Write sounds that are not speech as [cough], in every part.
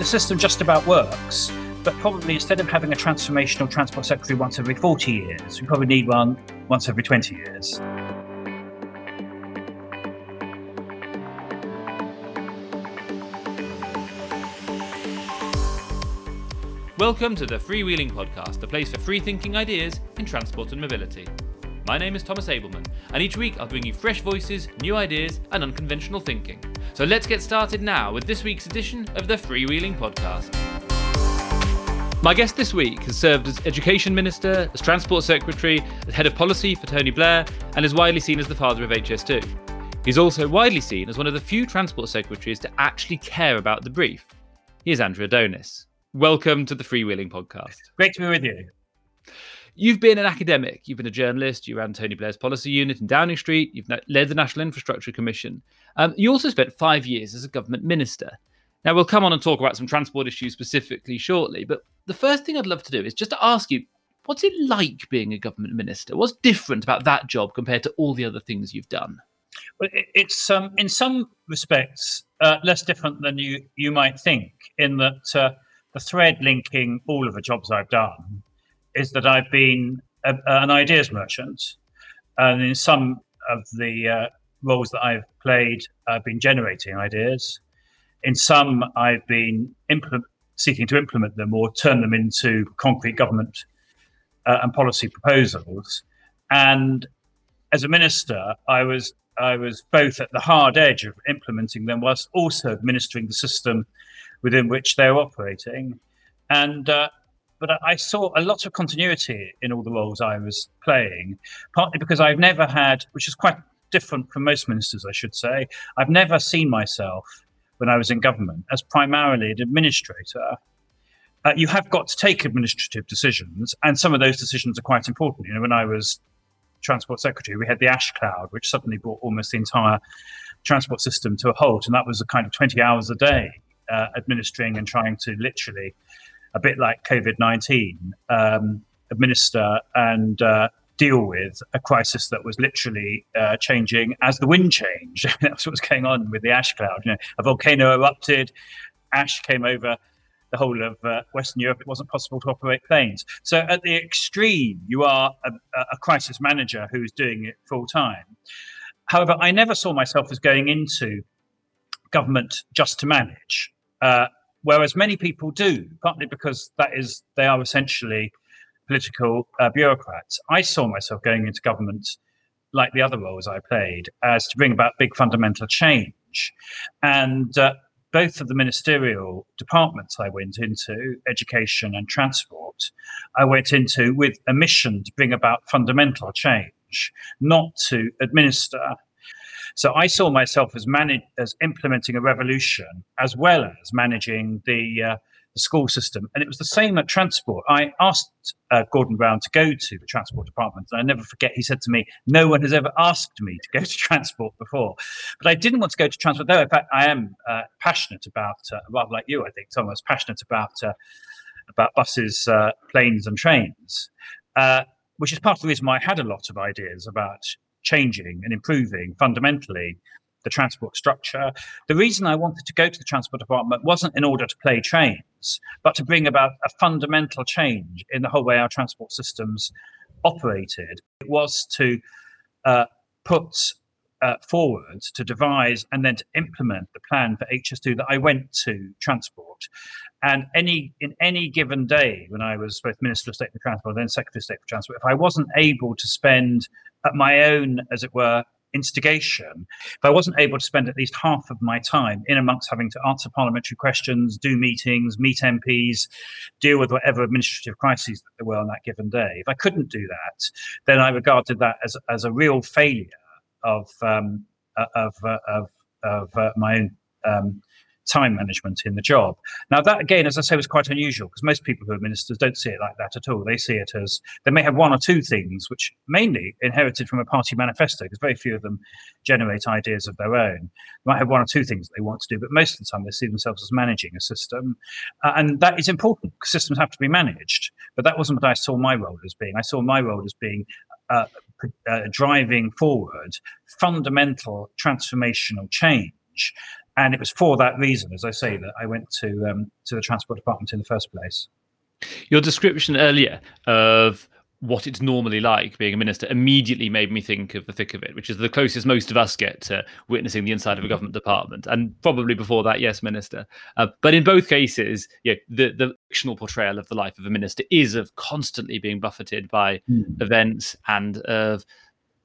the system just about works, but probably instead of having a transformational transport secretary once every 40 years, we probably need one once every 20 years. Welcome to the Freewheeling Podcast, a place for free thinking ideas in transport and mobility. My name is Thomas Ableman, and each week I'll bring you fresh voices, new ideas, and unconventional thinking. So let's get started now with this week's edition of the Freewheeling Podcast. My guest this week has served as Education Minister, as Transport Secretary, as Head of Policy for Tony Blair, and is widely seen as the father of HS2. He's also widely seen as one of the few Transport Secretaries to actually care about the brief. He is Andrew Adonis. Welcome to the Freewheeling Podcast. Great to be with you. You've been an academic, you've been a journalist, you ran Tony Blair's policy unit in Downing Street, you've led the National Infrastructure Commission. Um, you also spent five years as a government minister. Now, we'll come on and talk about some transport issues specifically shortly, but the first thing I'd love to do is just to ask you what's it like being a government minister? What's different about that job compared to all the other things you've done? Well, it's um, in some respects uh, less different than you, you might think, in that uh, the thread linking all of the jobs I've done is that I've been a, an ideas merchant, and in some of the uh, roles that I've played, I've been generating ideas. In some, I've been seeking to implement them or turn them into concrete government uh, and policy proposals. And as a minister, I was I was both at the hard edge of implementing them, whilst also administering the system within which they're operating. And uh, but I saw a lot of continuity in all the roles I was playing, partly because I've never had, which is quite different from most ministers, I should say, I've never seen myself when I was in government as primarily an administrator. Uh, you have got to take administrative decisions, and some of those decisions are quite important. You know, when I was transport secretary, we had the ash cloud, which suddenly brought almost the entire transport system to a halt, and that was a kind of 20 hours a day uh, administering and trying to literally a bit like COVID 19, um, administer and uh, deal with a crisis that was literally uh, changing as the wind changed. [laughs] That's what was going on with the ash cloud. You know, a volcano erupted, ash came over the whole of uh, Western Europe. It wasn't possible to operate planes. So at the extreme, you are a, a crisis manager who's doing it full time. However, I never saw myself as going into government just to manage. Uh, whereas many people do, partly because that is they are essentially political uh, bureaucrats. I saw myself going into government, like the other roles I played, as to bring about big fundamental change, and uh, both of the ministerial departments I went into, education and transport, I went into with a mission to bring about fundamental change, not to administer so I saw myself as manage, as implementing a revolution as well as managing the, uh, the school system. And it was the same at transport. I asked uh, Gordon Brown to go to the transport department. And I never forget, he said to me, No one has ever asked me to go to [laughs] transport before. But I didn't want to go to transport, though, in fact, I am uh, passionate about, uh, rather like you, I think, Thomas, passionate about, uh, about buses, uh, planes, and trains. which is part of the reason why I had a lot of ideas about changing and improving fundamentally the transport structure. The reason I wanted to go to the transport department wasn't in order to play trains, but to bring about a fundamental change in the whole way our transport systems operated. It was to uh, put uh, forward to devise and then to implement the plan for HS2 that I went to transport. And any in any given day, when I was both Minister of State for Transport and then Secretary of State for Transport, if I wasn't able to spend at my own, as it were, instigation, if I wasn't able to spend at least half of my time in amongst having to answer parliamentary questions, do meetings, meet MPs, deal with whatever administrative crises that there were on that given day, if I couldn't do that, then I regarded that as, as a real failure of um, uh, of, uh, of of uh, my own um, time management in the job. Now, that again, as I say, was quite unusual because most people who are ministers don't see it like that at all. They see it as they may have one or two things, which mainly inherited from a party manifesto, because very few of them generate ideas of their own. They might have one or two things they want to do, but most of the time they see themselves as managing a system. Uh, and that is important because systems have to be managed. But that wasn't what I saw my role as being. I saw my role as being uh, uh, driving forward fundamental transformational change And it was for that reason, as I say, that I went to um, to the transport department in the first place. Your description earlier of what it's normally like being a minister immediately made me think of the thick of it, which is the closest most of us get to witnessing the inside of a government department, and probably before that, yes, minister. Uh, but in both cases, yeah, the the fictional portrayal of the life of a minister is of constantly being buffeted by mm. events and of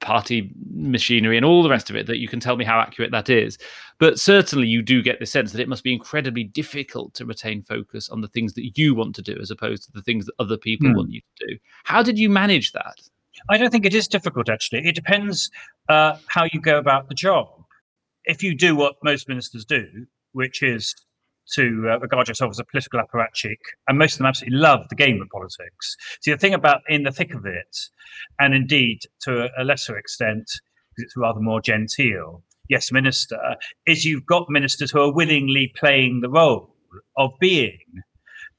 party machinery and all the rest of it that you can tell me how accurate that is. But certainly you do get the sense that it must be incredibly difficult to retain focus on the things that you want to do as opposed to the things that other people mm. want you to do. How did you manage that? I don't think it is difficult actually. It depends uh, how you go about the job. If you do what most ministers do which is to uh, regard yourself as a political apparatchik, and most of them absolutely love the game of politics. So the thing about in the thick of it, and indeed to a, lesser extent, because it's rather more genteel, yes, minister, is you've got ministers who are willingly playing the role of being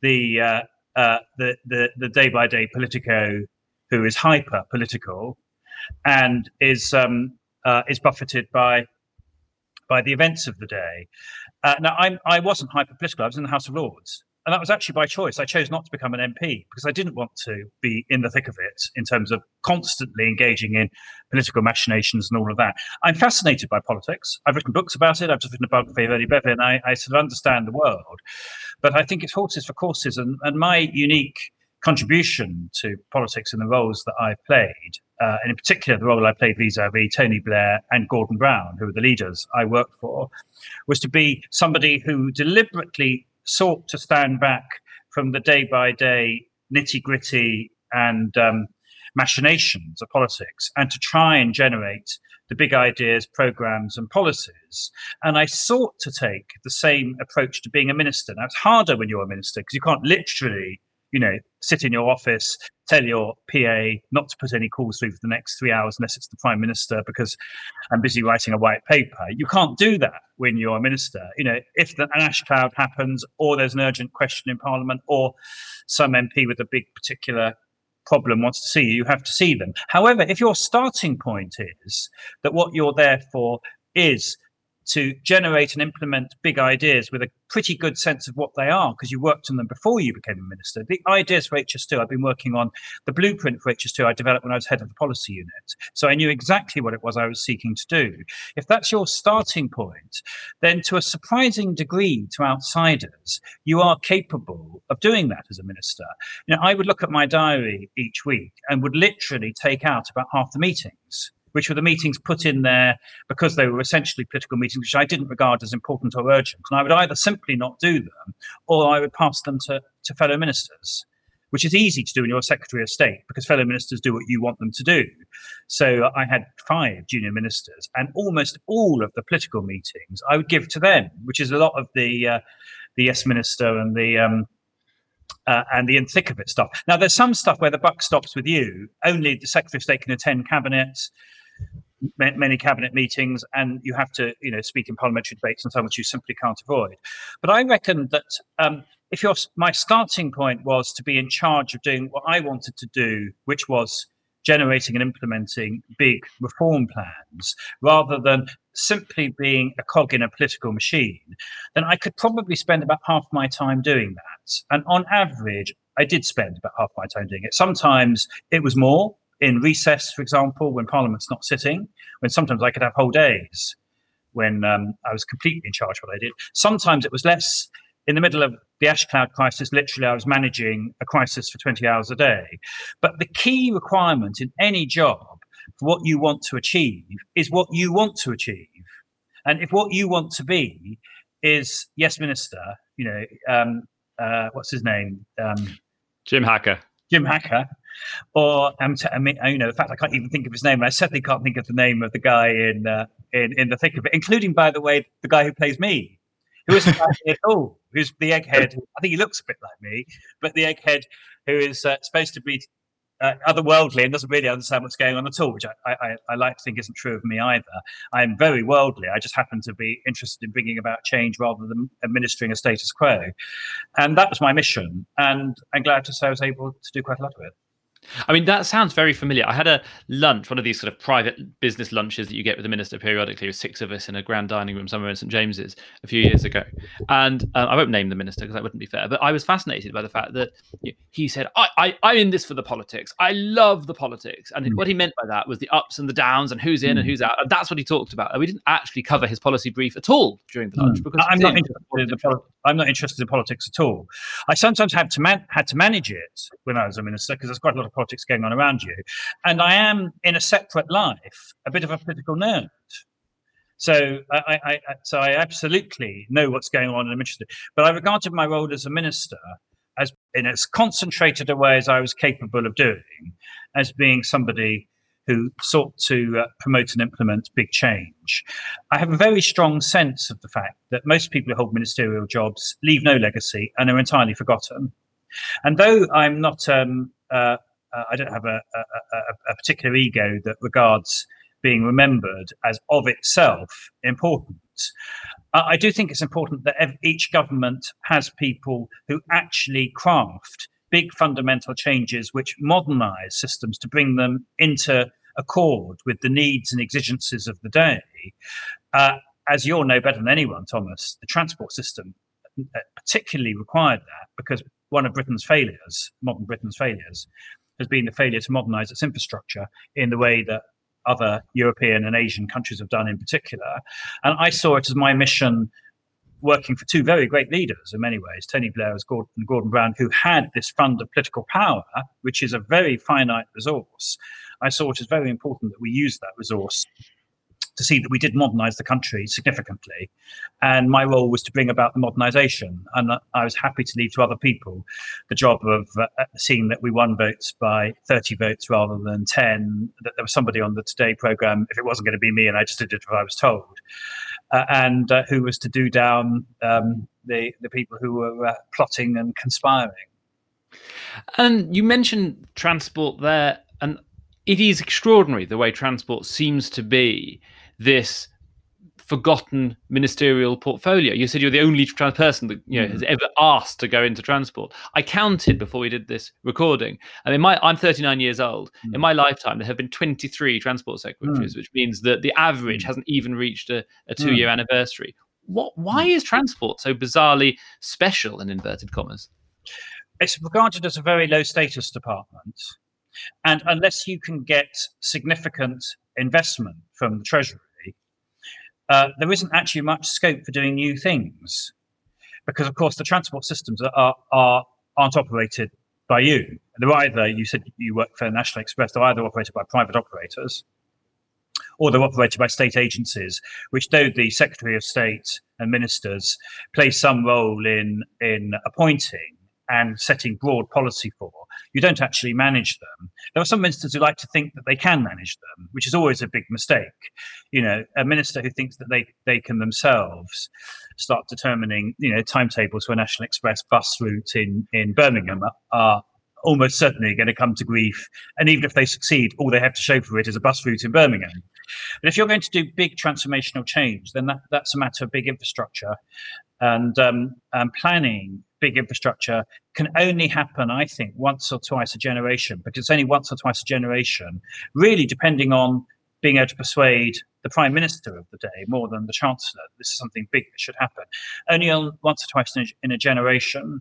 the uh, uh, the the the day by day politico who is hyper political and is um, uh, is buffeted by by the events of the day. Uh, now, I'm, I wasn't hyper political. I was in the House of Lords. And that was actually by choice. I chose not to become an MP because I didn't want to be in the thick of it in terms of constantly engaging in political machinations and all of that. I'm fascinated by politics. I've written books about it. I've just written a biography of Ernie Bevin. I, I sort of understand the world. But I think it's horses for courses. And, and my unique contribution to politics and the roles that I've played, uh, and in particular the role I played vis-a-vis Tony Blair and Gordon Brown, who were the leaders I worked for, was to be somebody who deliberately sought to stand back from the day-by-day nitty-gritty and um, machinations of politics and to try and generate the big ideas, programs, and policies. And I sought to take the same approach to being a minister. Now, it's harder when you're a minister because you can't literally you know, sit in your office, tell your PA not to put any calls through for the next three hours unless it's the prime minister because I'm busy writing a white paper. You can't do that when you're a minister. You know, if the, an ash cloud happens, or there's an urgent question in Parliament, or some MP with a big particular problem wants to see you, you have to see them. However, if your starting point is that what you're there for is to generate and implement big ideas with a pretty good sense of what they are because you worked on them before you became a minister. The ideas for HS2, I've been working on the blueprint for HS2 I developed when I was head of the policy unit. So I knew exactly what it was I was seeking to do. If that's your starting point, then to a surprising degree to outsiders, you are capable of doing that as a minister. You know, I would look at my diary each week and would literally take out about half the meetings which were the meetings put in there because they were essentially political meetings, which I didn't regard as important or urgent. And I would either simply not do them or I would pass them to, to fellow ministers which is easy to do when you're a Secretary of State because fellow ministers do what you want them to do. So I had five junior ministers, and almost all of the political meetings I would give to them, which is a lot of the uh, the yes minister and the um, uh, and the in thick of it stuff. Now, there's some stuff where the buck stops with you. Only the Secretary of State can attend cabinets many cabinet meetings and you have to you know speak in parliamentary debates and so on which you simply can't avoid. But i reckon that um, if your my starting point was to be in charge of doing what i wanted to do which was generating and implementing big reform plans rather than simply being a cog in a political machine then i could probably spend about half my time doing that. And on average i did spend about half my time doing it. Sometimes it was more in recess, for example, when Parliament's not sitting, when sometimes I could have whole days when um, I was completely in charge of what I did. Sometimes it was less. In the middle of the ash cloud crisis, literally, I was managing a crisis for 20 hours a day. But the key requirement in any job for what you want to achieve is what you want to achieve. And if what you want to be is, yes, Minister, you know, um, uh, what's his name? Um, Jim Hacker. Jim Hacker, or um, mean, you know, the fact I can't even think of his name, and I certainly can't think of the name of the guy in uh, in in the thick of it, including, by the way, the guy who plays me, who isn't at all, who's the egghead. I think he looks a bit like me, but the egghead who is uh, supposed to be uh, otherworldly and doesn't really understand what's going on at all, which I, I, I, like to think isn't true of me either. I'm very worldly. I just happen to be interested in bringing about change rather than administering a status quo. And that was my mission. And I'm glad to say I was able to do quite a lot of it. I mean, that sounds very familiar. I had a lunch, one of these sort of private business lunches that you get with the minister periodically, with six of us in a grand dining room somewhere in St James's a few years ago. And uh, I won't name the minister because that wouldn't be fair, but I was fascinated by the fact that he said, I, I, I'm in this for the politics. I love the politics. And mm. what he meant by that was the ups and the downs and who's in mm. and hmm. who's out. And that's what he talked about. And we didn't actually cover his policy brief at all during the lunch mm. because I'm not, interested in the poli- I'm not interested in politics at all. I sometimes had to, man- had to manage it when I was a minister because there's quite a lot of politics going on around you. And I am, in a separate life, a bit of a political nerd. So I, I, so I absolutely know what's going on and I'm interested. But I regarded my role as a minister as in as concentrated a way as I was capable of doing, as being somebody who sought to uh, promote and implement big change. I have a very strong sense of the fact that most people who hold ministerial jobs leave no legacy and are entirely forgotten. And though I'm not um, uh, uh, I don't have a, a, a, a particular ego that regards being remembered as of itself important. Uh, I do think it's important that ev- each government has people who actually craft big fundamental changes which modernize systems to bring them into accord with the needs and exigencies of the day. Uh, as you all know better than anyone, Thomas, the transport system uh, particularly required that because one of Britain's failures, modern Britain's failures, has been the failure to modernize its infrastructure in the way that other European and Asian countries have done in particular. And I saw it as my mission working for two very great leaders in many ways, Tony Blair and Gordon, Gordon Brown, who had this fund of political power, which is a very finite resource. I saw it as very important that we use that resource to see that we did modernize the country significantly. And my role was to bring about the modernization. And I was happy to leave to other people the job of uh, seeing that we won votes by 30 votes rather than 10, that there was somebody on the Today program, if it wasn't going to be me, and I just did it if I was told, uh, and uh, who was to do down um, the, the people who were uh, plotting and conspiring. And you mentioned transport there, and it is extraordinary the way transport seems to be this forgotten ministerial portfolio. You said you're the only trans- person that you know mm. has ever asked to go into transport. I counted before we did this recording, and in my I'm 39 years old. Mm. In my lifetime, there have been 23 transport secretaries, mm. which means that the average mm. hasn't even reached a, a mm. two-year anniversary. What? Why mm. is transport so bizarrely special in inverted commas? It's regarded as a very low status department, and unless you can get significant investment from the treasury uh, there isn't actually much scope for doing new things because, of course, the transport systems are, are aren't operated by you. They're either you said you work for National Express. They're either operated by private operators, or they're operated by state agencies, which though the Secretary of State and ministers play some role in in appointing, and setting broad policy for, you don't actually manage them. There are some ministers who like to think that they can manage them, which is always a big mistake. You know, a minister who thinks that they, they can themselves start determining, you know, timetables for a National Express bus route in, in Birmingham are almost certainly going to come to grief. And even if they succeed, all they have to show for it is a bus route in Birmingham. But if you're going to do big transformational change, then that, that's a matter of big infrastructure and um, um, planning big infrastructure can only happen, I think, once or twice a generation, because it's only once or twice a generation, really depending on being able to persuade the prime minister of the day more than the chancellor. This is something big that should happen. Only on, once or twice in a, in a generation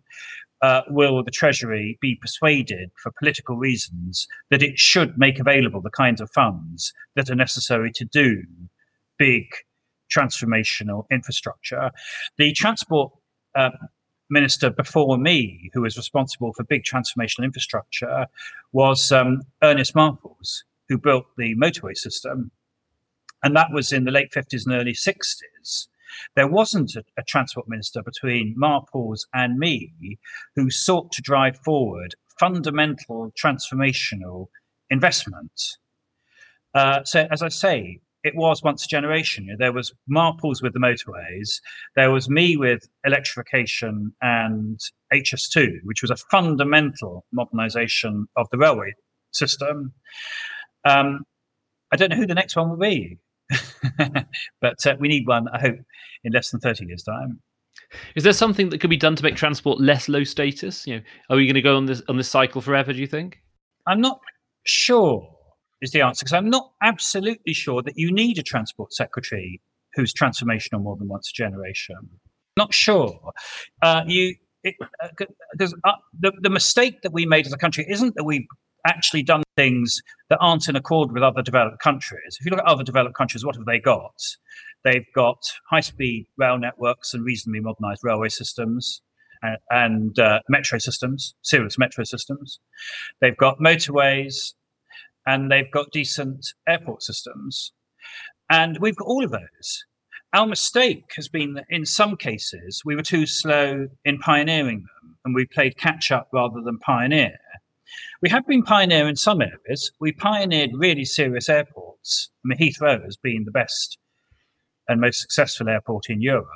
uh, will the Treasury be persuaded, for political reasons, that it should make available the kinds of funds that are necessary to do big transformational infrastructure. The transport uh, minister before me, who was responsible for big transformational infrastructure, was um, Ernest Marples, who built the motorway system. And that was in the late 50s and early 60s. There wasn't a, a transport minister between Marples and me who sought to drive forward fundamental transformational investment. Uh, so, as I say, it was once a generation. There was Marples with the motorways. There was me with electrification and HS2, which was a fundamental modernization of the railway system. Um, I don't know who the next one will be, [laughs] but uh, we need one, I hope, in less than 30 years' time. Is there something that could be done to make transport less low status? You know, are we going to go on this on this cycle forever? Do you think? I'm not sure is the answer because I'm not absolutely sure that you need a transport secretary who's transformational more than once a generation. Not sure. Uh, you because uh, uh, the, the mistake that we made as a country isn't that we've actually done things that aren't in accord with other developed countries. If you look at other developed countries, what have they got? They've got high speed rail networks and reasonably modernized railway systems and, and uh, metro systems, serious metro systems. They've got motorways and they've got decent airport systems. And we've got all of those. Our mistake has been that in some cases we were too slow in pioneering them and we played catch up rather than pioneer. We have been pioneer in some areas. We pioneered really serious airports. I mean, Heathrow has been the best and most successful airport in Europe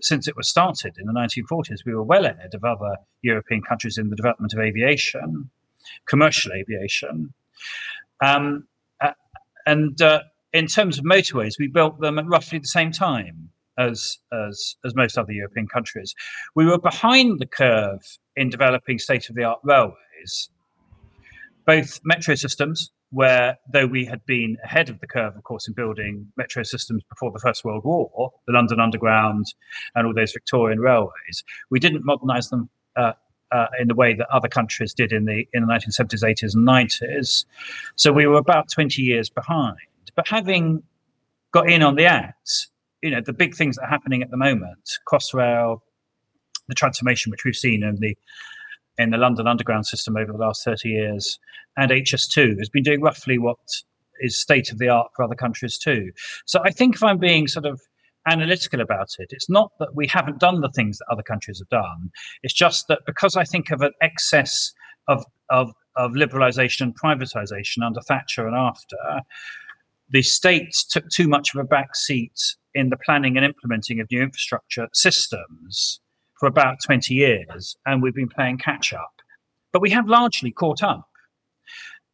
since it was started in the 1940s. We were well ahead of other European countries in the development of aviation, commercial aviation. Um, uh, and uh, in terms of motorways, we built them at roughly the same time as, as, as most other European countries. We were behind the curve in developing state of the art railways, both metro systems, where though we had been ahead of the curve, of course, in building metro systems before the First World War, the London Underground and all those Victorian railways, we didn't modernize them uh, uh, in the way that other countries did in the in the 1970s, 80s, and 90s. So we were about 20 years behind. But having got in on the act, you know, the big things that are happening at the moment, Crossrail, the transformation which we've seen in the in the London Underground system over the last 30 years, and HS2 has been doing roughly what is state of the art for other countries too. So I think if I'm being sort of analytical about it, it's not that we haven't done the things that other countries have done. It's just that because I think of an excess of of of liberalisation and privatisation under Thatcher and after, the state took too much of a back seat in the planning and implementing of new infrastructure systems for about 20 years, and we've been playing catch up. But we have largely caught up.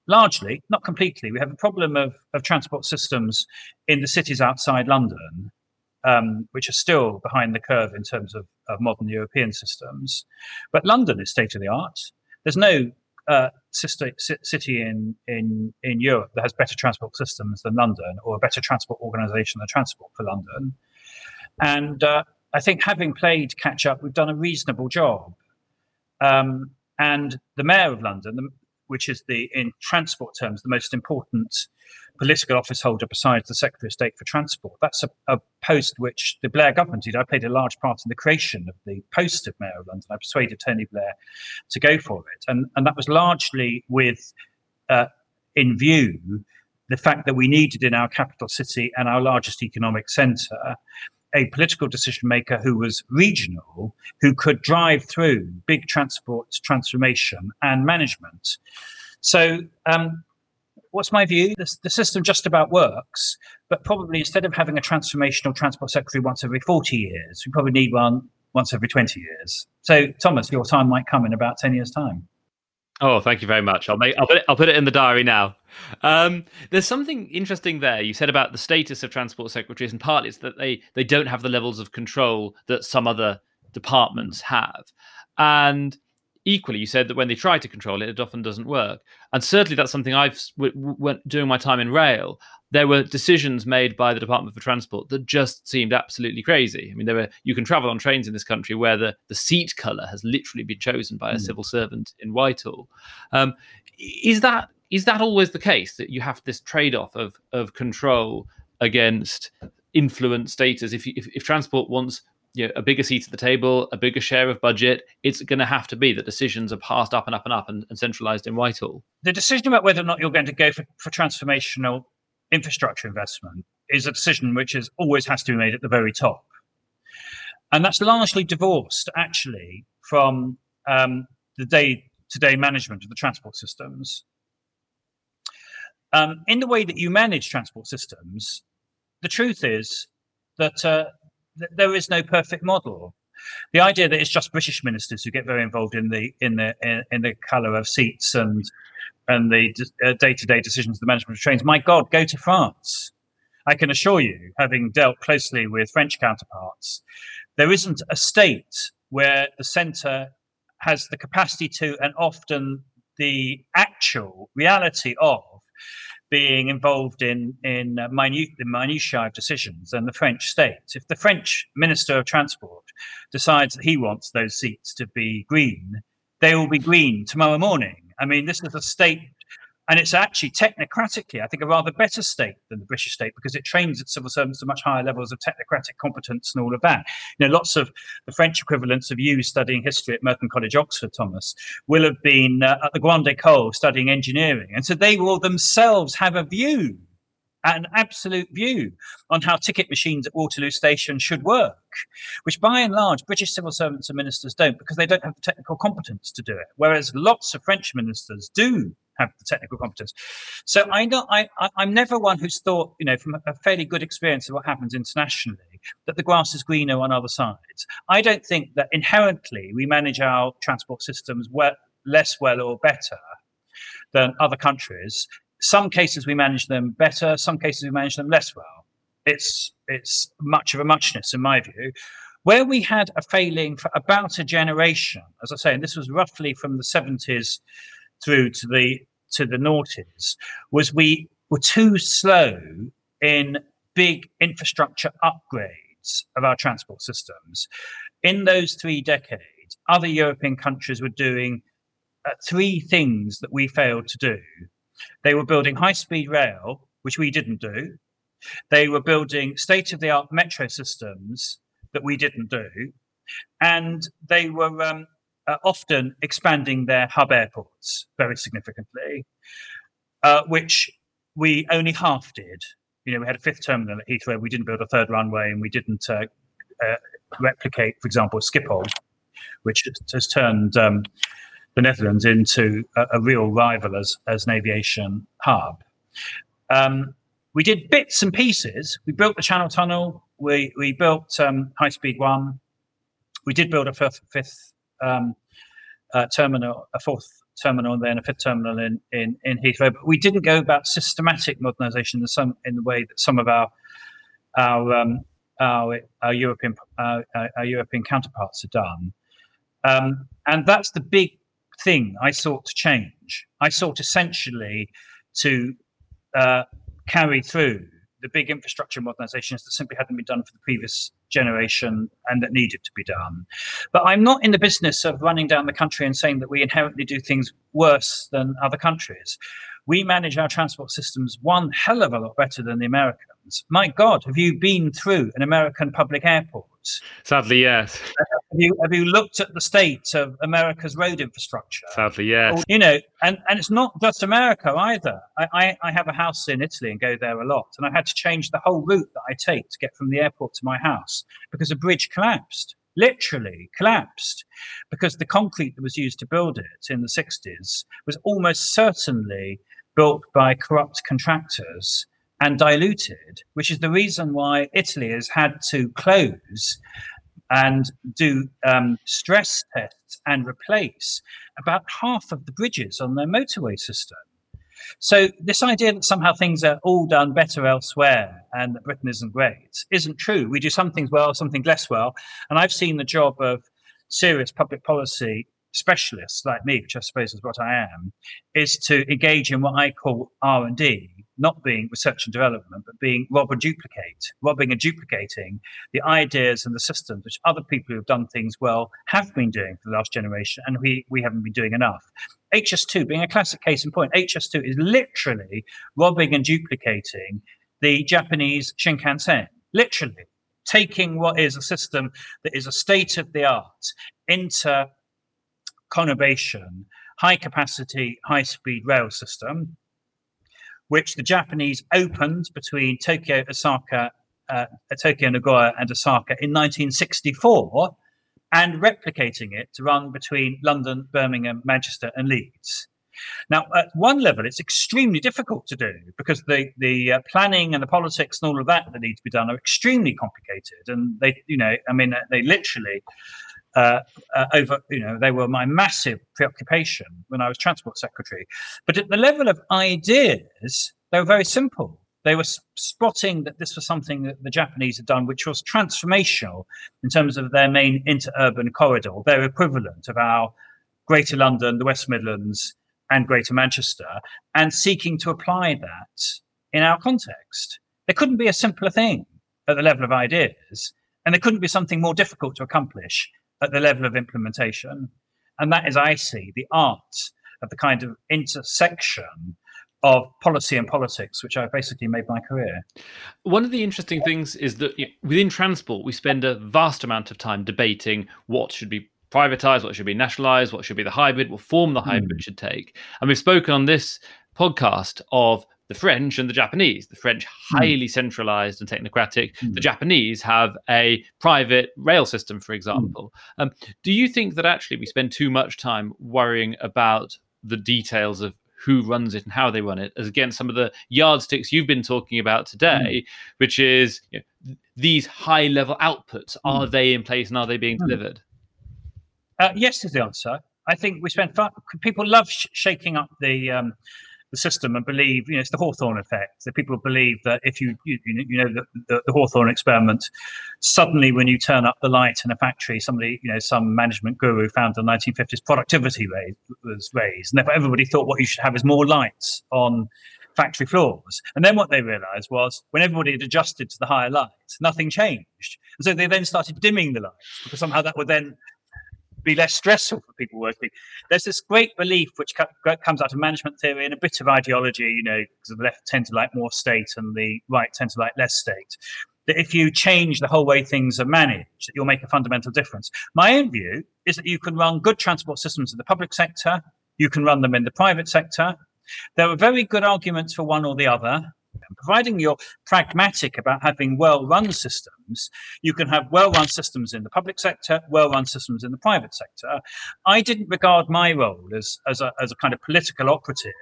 Largely, not completely. We have a problem of, of transport systems in the cities outside London, um, which are still behind the curve in terms of, of modern European systems. But London is state of the art. There's no uh, city in, in, in Europe that has better transport systems than London or a better transport organization than Transport for London. And uh, I think having played catch up, we've done a reasonable job. Um, and the mayor of London, which is the in transport terms the most important political office holder besides the Secretary of State for Transport. That's a, a, post which the Blair government did. I played a large part in the creation of the post of Mayor of London. I persuaded Tony Blair to go for it, and and that was largely with uh, in view the fact that we needed in our capital city and our largest economic centre a political decision maker who was regional, who could drive through big transport transformation and management. So, um, what's my view? The, the, system just about works, but probably instead of having a transformational transport secretary once every 40 years, we probably need one once every 20 years. So, Thomas, your time might come in about 10 years' time. Oh, thank you very much. I'll make I'll put it, I'll put it in the diary now. Um, there's something interesting there. You said about the status of transport secretaries, and partly it's that they they don't have the levels of control that some other departments have. And equally, you said that when they try to control it, it often doesn't work. And certainly, that's something I've w- w- doing my time in rail there were decisions made by the Department for Transport that just seemed absolutely crazy. I mean, there were you can travel on trains in this country where the, the seat color has literally been chosen by a mm. civil servant in Whitehall. Um, is that is that always the case that you have this trade off of of control against influence status? If, if if transport wants you know, a bigger seat at the table, a bigger share of budget, it's going to have to be that decisions are passed up and up and up and, and centralized in Whitehall. The decision about whether or not you're going to go for, for transformational infrastructure investment is a decision which is always has to be made at the very top. And that's largely divorced, actually, from um, the day to day management of the transport systems. Um, in the way that you manage transport systems, the truth is that, uh, th- there is no perfect model. The idea that it's just British ministers who get very involved in the in the in, the colour of seats and and the day to day decisions of the management of trains. My God, go to France. I can assure you, having dealt closely with French counterparts, there isn't a state where the centre has the capacity to and often the actual reality of being involved in in uh, minute the minutiae of decisions and the French state. If the French Minister of Transport decides that he wants those seats to be green, they will be green tomorrow morning. I mean, this is a state and it's actually technocratically, I think, a rather better state than the British state because it trains its civil servants to much higher levels of technocratic competence and all of that. You know, lots of the French equivalents of you studying history at Merton College, Oxford, Thomas, will have been uh, at the Grande École studying engineering. And so they will themselves have a view an absolute view on how ticket machines at Waterloo Station should work, which by and large British civil servants and ministers don't because they don't have the technical competence to do it. Whereas lots of French ministers do have the technical competence. So I know I, am never one who's thought, you know, from a fairly good experience of what happens internationally, that the grass is greener on other sides. I don't think that inherently we manage our transport systems well, less well or better than other countries. Some cases we manage them better, some cases we manage them less well. It's it's much of a muchness in my view. Where we had a failing for about a generation, as I say, and this was roughly from the 70s through to the to the noughties was we were too slow in big infrastructure upgrades of our transport systems. In those three decades, other European countries were doing uh, three things that we failed to do. They were building high speed rail, which we didn't do. They were building state of the art metro systems that we didn't do. And they were um, uh, often expanding their hub airports very significantly, uh, which we only half did. You know, we had a fifth terminal at Heathrow. We didn't build a third runway, and we didn't uh, uh replicate, for example, Schiphol, which has turned um, the Netherlands into a, a, real rival as, as an aviation hub. Um, we did bits and pieces. We built the Channel Tunnel. We we built um, High Speed One. We did build a fifth, fifth um, uh, terminal, a fourth terminal, and then a fifth terminal in, in, in Heathrow. But we didn't go about systematic modernisation in some in the way that some of our our um, our, our European our, our, European counterparts have done. Um, and that's the big thing I sought to change. I sought essentially to uh, carry through the big infrastructure modernizations that simply hadn't been done for the previous generation and that needed to be done. But I'm not in the business of running down the country and saying that we inherently do things worse than other countries. We manage our transport systems one hell of a lot better than the Americans. My God, have you been through an American public airport? Sadly, yes. [laughs] Have you have you looked at the state of America's road infrastructure? Sadly, yes. You know, and, and it's not just America either. I, I, I have a house in Italy and go there a lot, and I had to change the whole route that I take to get from the airport to my house because a bridge collapsed literally collapsed because the concrete that was used to build it in the 60s was almost certainly built by corrupt contractors and diluted, which is the reason why Italy has had to close and do um, stress tests and replace about half of the bridges on their motorway system. So this idea that somehow things are all done better elsewhere and that Britain isn't great isn't true. We do some things well, some things less well, and I've seen the job of serious public policy specialists like me, which I suppose is what I am, is to engage in what I call R and D, not being research and development, but being rob and duplicate, robbing and duplicating the ideas and the systems which other people who have done things well have been doing for the last generation, and we, we haven't been doing enough. HS2 being a classic case in point, HS2 is literally robbing and duplicating the Japanese Shinkansen, literally taking what is a system that is a state of the art into conurbation, high capacity, high speed rail system which the Japanese opened between Tokyo, Osaka, uh, Tokyo, Nagoya, and Osaka in 1964, and replicating it to run between London, Birmingham, Manchester, and Leeds. Now, at one level, it's extremely difficult to do because the the uh, planning and the politics and all of that that need to be done are extremely complicated, and they, you know, I mean, they literally uh, uh, over, you know, they were my massive preoccupation when I was transport secretary. But at the level of ideas, they were very simple. They were spotting that this was something that the Japanese had done, which was transformational in terms of their main interurban corridor, their equivalent of our Greater London, the West Midlands, and Greater Manchester and seeking to apply that in our context. There couldn't be a simpler thing at the level of ideas, and there couldn't be something more difficult to accomplish at the level of implementation. And that is, I see, the art of the kind of intersection of policy and politics, which I've basically made my career. One of the interesting things is that you know, within transport, we spend a vast amount of time debating what should be privatized, what should be nationalized, what should be the hybrid, what form the hybrid mm. should take. And we've spoken on this podcast of the French and the Japanese. The French hmm. highly mm. centralized and technocratic. Mm. The Japanese have a private rail system, for hmm. example. Mm. Um, do you think that actually we spend too much time worrying about the details of who runs it and how they run it, as against some of the yardsticks you've been talking about today, hmm. which is you know, these high level outputs? Are they in place and are they being delivered? Uh, yes, is the answer. I think we spend far, people love sh- shaking up the um, the system and believe, you know, it's the Hawthorne effect. That people believe that if you, you, you know, the, the, the Hawthorne experiment, suddenly when you turn up the light in a factory, somebody, you know, some management guru found the 1950s productivity rate was raised. And everybody thought what you should have is more lights on factory floors. And then what they realized was when everybody had adjusted to the higher lights, nothing changed. And so they then started dimming the lights because somehow that would then be less stressful for people working. There's this great belief which comes out of management theory and a bit of ideology, you know, because the left tend to like more state and the right tend to like less state. That if you change the whole way things are managed, that you'll make a fundamental difference. My own view is that you can run good transport systems in the public sector, you can run them in the private sector. There are very good arguments for one or the other. Providing you're pragmatic about having well run systems, you can have well run systems in the public sector, well run systems in the private sector. I didn't regard my role as, as, a, as a kind of political operative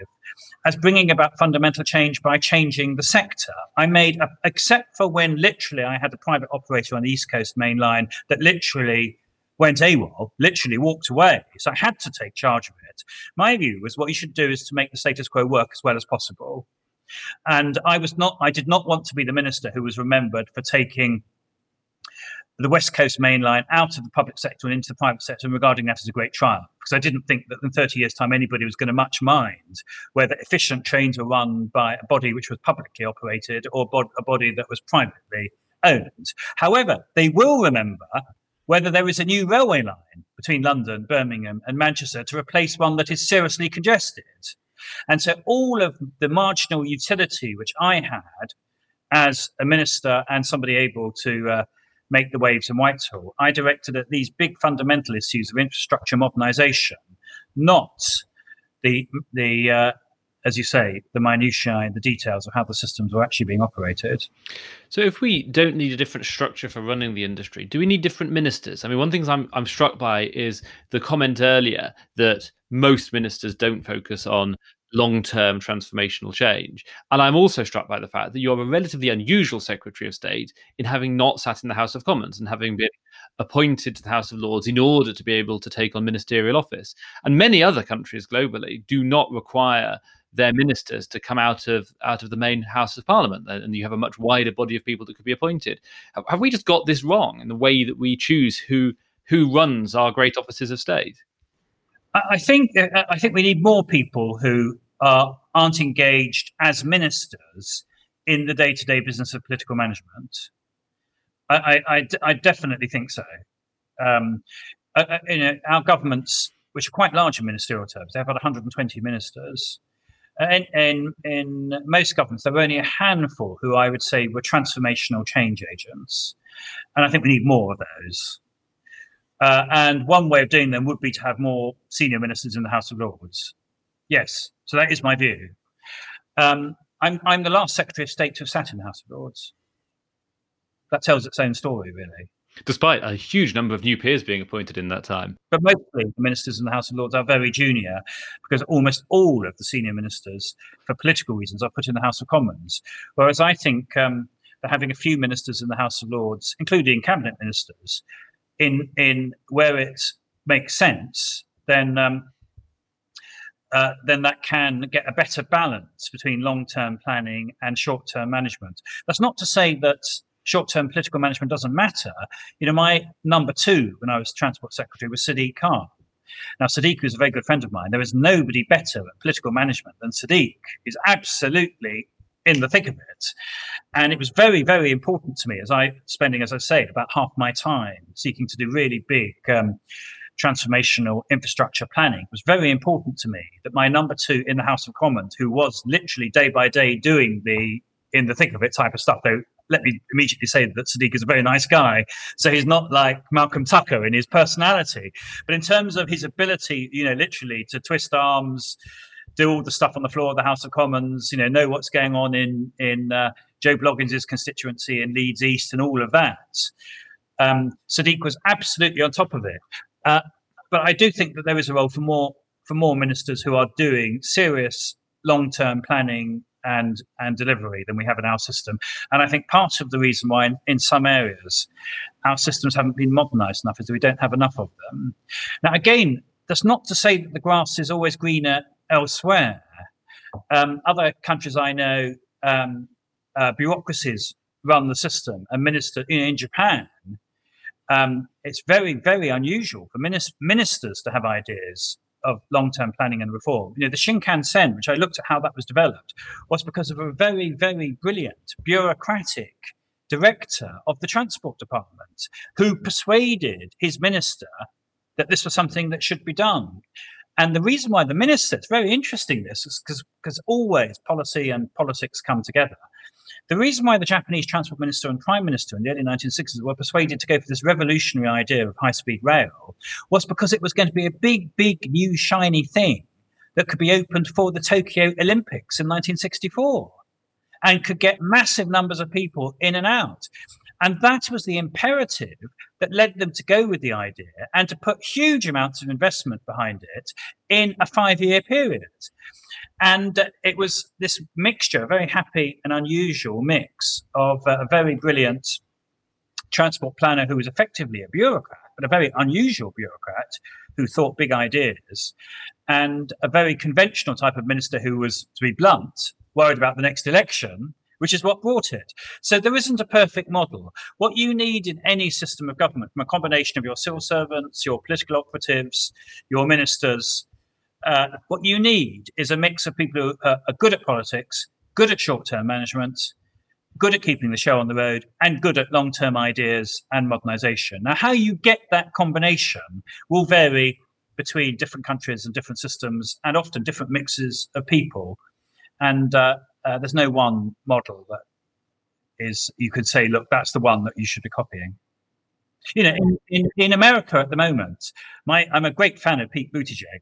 as bringing about fundamental change by changing the sector. I made, a, except for when literally I had a private operator on the East Coast main line that literally went AWOL, literally walked away. So I had to take charge of it. My view was what you should do is to make the status quo work as well as possible. And I was not, I did not want to be the minister who was remembered for taking the West Coast main line out of the public sector and into the private sector and regarding that as a great triumph. Because I didn't think that in 30 years' time anybody was going to much mind whether efficient trains were run by a body which was publicly operated or a body that was privately owned. However, they will remember whether there is a new railway line between London, Birmingham, and Manchester to replace one that is seriously congested. And so all of the marginal utility which I had as a minister and somebody able to uh, make the waves in Whitehall, I directed at these big fundamental issues of infrastructure modernisation, not the the uh, as you say, the minutiae and the details of how the systems are actually being operated. So, if we don't need a different structure for running the industry, do we need different ministers? I mean, one thing I'm I'm struck by is the comment earlier that most ministers don't focus on long term transformational change. And I'm also struck by the fact that you're a relatively unusual Secretary of State in having not sat in the House of Commons and having been appointed to the House of Lords in order to be able to take on ministerial office. And many other countries globally do not require their ministers to come out of out of the main House of Parliament, and you have a much wider body of people that could be appointed. Have we just got this wrong in the way that we choose who who runs our great offices of state? I think uh, I think we need more people who are, aren't engaged as ministers in the day-to-day business of political management. I, I, I definitely think so. Um, uh, uh, you know, our governments, which are quite large in ministerial terms, they have about 120 ministers. In, in, in most governments, there were only a handful who I would say were transformational change agents. And I think we need more of those. Uh, and one way of doing them would be to have more senior ministers in the House of Lords. Yes, so that is my view. Um, I'm, I'm the last Secretary of State to have sat in the House of Lords. That tells its own story, really. Despite a huge number of new peers being appointed in that time. But mostly the ministers in the House of Lords are very junior because almost all of the senior ministers, for political reasons, are put in the House of Commons. Whereas I think um, that having a few ministers in the House of Lords, including cabinet ministers, in in where it makes sense, then um, uh, then that can get a better balance between long-term planning and short-term management. That's not to say that short-term political management doesn't matter. You know, my number two when I was transport secretary was Sadiq Khan, Now, Sadiq is a very good friend of mine. There is nobody better at political management than Sadiq. He's absolutely in the thick of it. And it was very, very important to me as I spending, as I say, about half my time seeking to do really big um, transformational infrastructure planning. It was very important to me that my number two in the House of Commons, who was literally day by day doing the in the thick of it type of stuff, though let me immediately say that Sadiq is a very nice guy. So he's not like Malcolm Tucker in his personality. But in terms of his ability, you know, literally to twist arms, do all the stuff on the floor of the House of Commons, you know, know what's going on in in uh, Joe Bloggins's constituency in Leeds East and all of that. Um, Sadiq was absolutely on top of it. Uh, but I do think that there is a role for more for more ministers who are doing serious long term planning and and delivery than we have in our system. And I think part of the reason why in, in some areas our systems haven't been modernized enough is that we don't have enough of them. Now again, that's not to say that the grass is always greener elsewhere. Um, other countries I know, um, uh, bureaucracies run the system. A minister in Japan, um, it's very, very unusual for ministers to have ideas of long-term planning and reform. You know, the Shinkansen, which I looked at how that was developed, was because of a very, very brilliant bureaucratic director of the transport department who persuaded his minister that this was something that should be done. And the reason why the minister, it's very interesting this, is because because always policy and politics come together. The reason why the Japanese transport minister and prime minister in the early 1960s were persuaded to go for this revolutionary idea of high speed rail was because it was going to be a big, big, new, shiny thing that could be opened for the Tokyo Olympics in 1964 and could get massive numbers of people in and out. And that was the imperative that led them to go with the idea and to put huge amounts of investment behind it in a five year period. And it was this mixture, a very happy and unusual mix of a very brilliant transport planner who was effectively a bureaucrat, but a very unusual bureaucrat who thought big ideas, and a very conventional type of minister who was, to be blunt, worried about the next election, which is what brought it. So there isn't a perfect model. What you need in any system of government, from a combination of your civil servants, your political operatives, your ministers, uh, what you need is a mix of people who are, are good at politics, good at short term management, good at keeping the show on the road, and good at long term ideas and modernization. Now, how you get that combination will vary between different countries and different systems, and often different mixes of people. And uh, uh, there's no one model that is, you could say, look, that's the one that you should be copying. You know, in, in, in America at the moment, my, I'm a great fan of Pete Buttigieg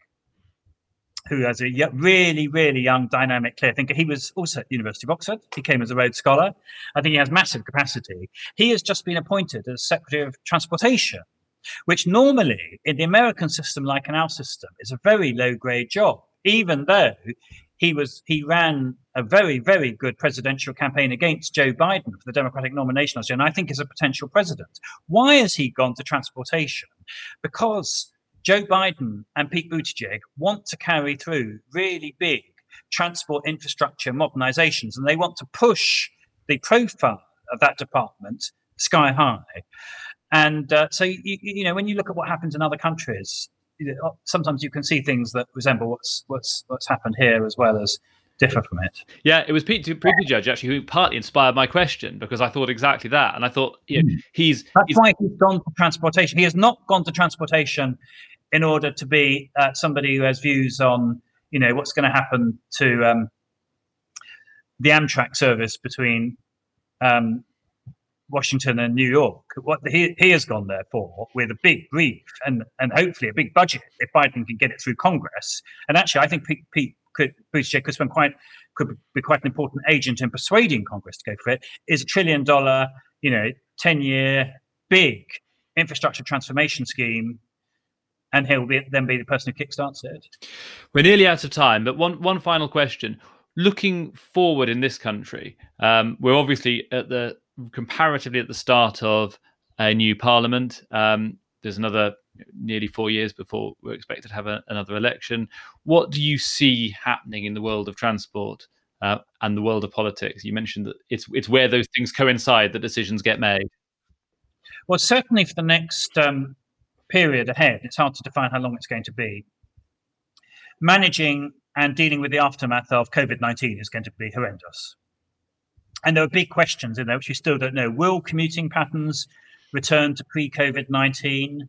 who has a really, really young, dynamic, clear thinker. He was also at the University of Oxford. He came as a Rhodes Scholar. I think he has massive capacity. He has just been appointed as Secretary of Transportation, which normally in the American system, like in our system, is a very low grade job, even though he was he ran a very, very good presidential campaign against Joe Biden for the Democratic nomination last year, and I think is a potential president. Why has he gone to transportation? Because Joe Biden and Pete Buttigieg want to carry through really big transport infrastructure modernizations, and they want to push the profile of that department sky high. And uh, so, you, you, know, when you look at what happens in other countries, sometimes you can see things that resemble what's what's what's happened here as well as differ from it. Yeah, it was Pete, Buttigieg actually who partly inspired my question because I thought exactly that, and I thought you know, hmm. he's that's he's, why he's gone to transportation. He has not gone to transportation in order to be uh, somebody who has views on, you know, what's going to happen to um, the Amtrak service between um, Washington and New York. What he, he has gone there for with a big brief and and hopefully a big budget if Biden can get it through Congress. And actually, I think Pete, Pete could Buttigieg could spend quite could be quite an important agent in persuading Congress to go for it. Is a trillion dollar, you know, ten year big infrastructure transformation scheme and he'll be, then be the person who kickstarts it. We're nearly out of time, but one one final question. Looking forward in this country, um, we're obviously at the comparatively at the start of a new parliament. Um, there's another nearly four years before we're expected to have a, another election. What do you see happening in the world of transport uh, and the world of politics? You mentioned that it's it's where those things coincide that decisions get made. Well, certainly for the next um, period ahead. It's hard to define how long it's going to be. Managing and dealing with the aftermath of COVID 19 is going to be horrendous. And there are big questions in there which we still don't know. Will commuting patterns return to pre COVID 19?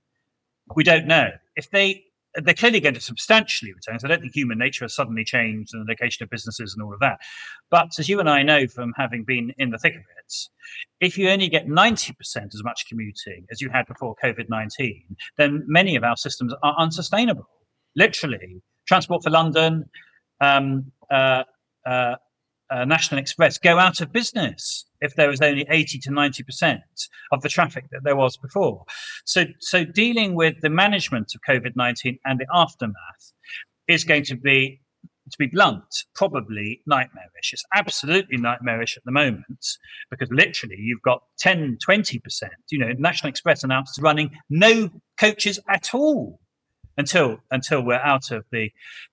We don't know. If they they're clearly going to substantially return. So I don't think human nature has suddenly changed and the location of businesses and all of that. But as you and I know from having been in the thick of it, if you only get 90% as much commuting as you had before COVID 19, then many of our systems are unsustainable. Literally, Transport for London, um, uh, uh, uh, National Express go out of business if there was only 80 to 90% of the traffic that there was before. So, so dealing with the management of COVID 19 and the aftermath is going to be, to be blunt, probably nightmarish. It's absolutely nightmarish at the moment because literally you've got 10, 20%. You know, National Express announced running no coaches at all until until we're out of the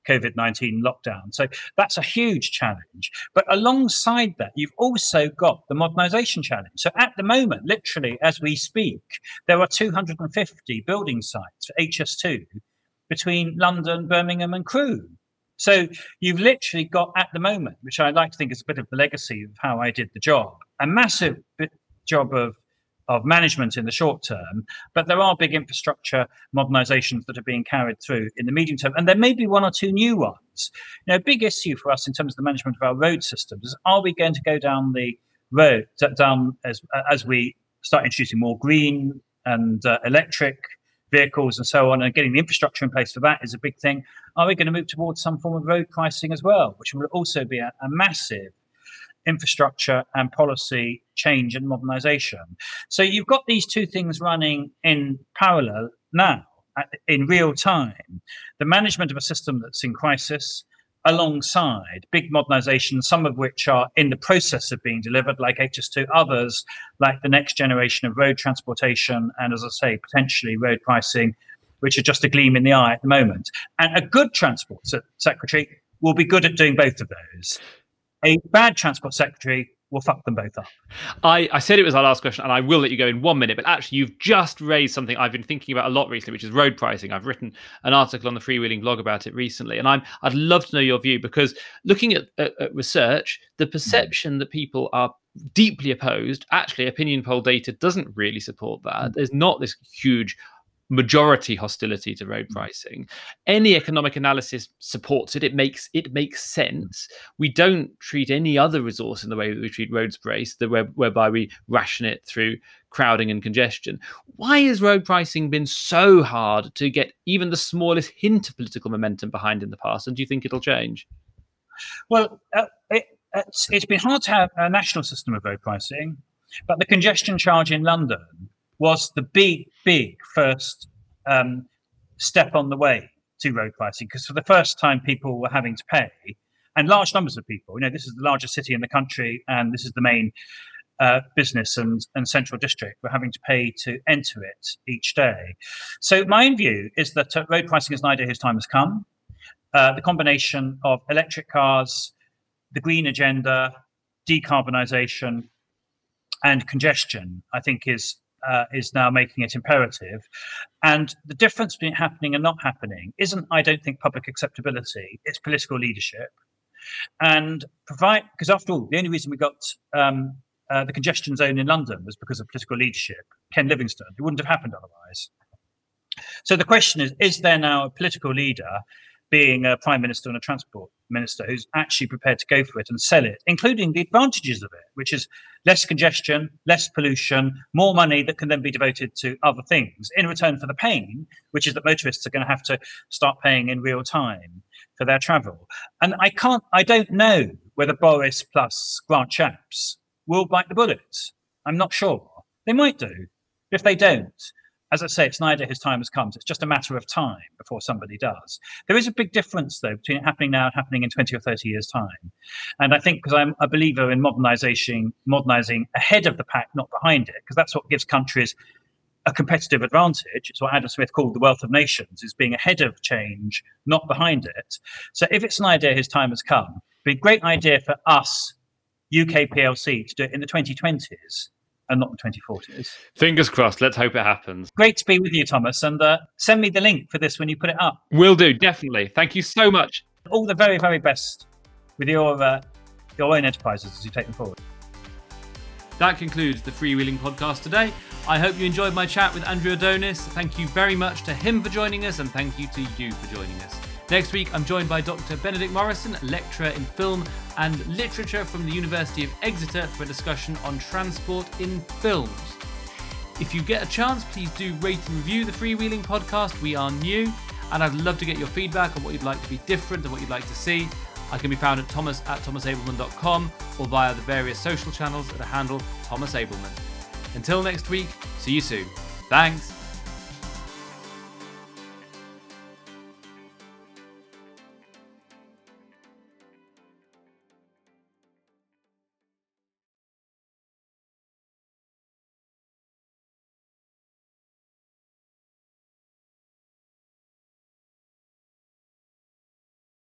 COVID nineteen lockdown. So that's a huge challenge. But alongside that, you've also got the modernisation challenge. So at the moment, literally as we speak, there are 250 building sites for HS2 between London, Birmingham, and Crewe. So you've literally got at the moment, which I like to think is a bit of the legacy of how I did the job, a massive job of of management in the short term, but there are big infrastructure modernizations that are being carried through in the medium term, and there may be one or two new ones. You know, big issue for us in terms of the management of our road systems is: are we going to go down the road down as as we start introducing more green and uh, electric vehicles and so on, and getting the infrastructure in place for that is a big thing. Are we going to move towards some form of road pricing as well, which will also be a, a massive infrastructure and policy change and modernization. So you've got these two things running in parallel now in real time. The management of a system that's in crisis alongside big modernizations, some of which are in the process of being delivered, like HS2, others, like the next generation of road transportation, and as I say, potentially road pricing, which are just a gleam in the eye at the moment. And a good transport secretary will be good at doing both of those a bad transport secretary will fuck them both up. I, I said it was our last question, and I will let you go in one minute. But actually, you've just raised something I've been thinking about a lot recently, which is road pricing. I've written an article on the freewheeling blog about it recently, and I'm I'd love to know your view because looking at, at, at research, the perception that people are deeply opposed, actually, opinion poll data doesn't really support that. Mm. There's not this huge majority hostility to road mm. pricing. Any economic analysis supports it. It makes it makes sense. We don't treat any other resource in the way that we treat road space, the where, whereby we ration it through crowding and congestion. Why has road pricing been so hard to get even the smallest hint of political momentum behind in the past? And do you think it'll change? Well, uh, it, it's, it's been hard to have a national system of road pricing, but the congestion charge in London was the big, big first um, step on the way to road pricing. Because for the first time people were having to pay and large numbers of people. You know this is the largest city in the country and this is the main uh, business and, and central district. Were having to pay to enter it each day. So my own view is that uh, road pricing is an idea whose time has come. Uh, the combination of electric cars the green agenda decarbonisation and congestion i think is uh, is now making it imperative. And the difference between happening and not happening isn't, I don't think, public acceptability, it's political leadership. And provide, because after all, the only reason we got um, uh, the congestion zone in London was because of political leadership. Ken Livingstone, it wouldn't have happened otherwise. So the question is is there now a political leader being a prime minister and a transport minister who's actually prepared to go for it and sell it, including the advantages of it, which is less congestion, less pollution, more money that can then be devoted to other things in return for the pain, which is that motorists are going to have to start paying in real time for their travel. And I can't, I don't know whether Boris plus Grant Shapps will bite the bullet. I'm not sure. They might do. If they don't, as I say, it's neither his time has come. It's just a matter of time before somebody does. There is a big difference, though, between it happening now and happening in 20 or 30 years' time. And I think because I'm a believer in modernization, modernizing ahead of the pack, not behind it, because that's what gives countries a competitive advantage. It's what Adam Smith called the wealth of nations, is being ahead of change, not behind it. So if it's an idea his time has come, it'd be a great idea for us, UK PLC, to do it in the 2020s and not the 2040s. Fingers crossed. Let's hope it happens. Great to be with you, Thomas, and uh, send me the link for this when you put it up. Will do, definitely. Thank you so much. All the very, very best with your uh, your own enterprises as you take them forward. That concludes the Freewheeling podcast today. I hope you enjoyed my chat with Andrew Adonis. Thank you very much to him for joining us, and thank you to you for joining us. Next week, I'm joined by Dr. Benedict Morrison, lecturer in film and literature from the University of Exeter, for a discussion on transport in films. If you get a chance, please do rate and review the Freewheeling podcast. We are new, and I'd love to get your feedback on what you'd like to be different and what you'd like to see. I can be found at thomas at thomasableman.com or via the various social channels at the handle Thomas Ableman. Until next week, see you soon. Thanks.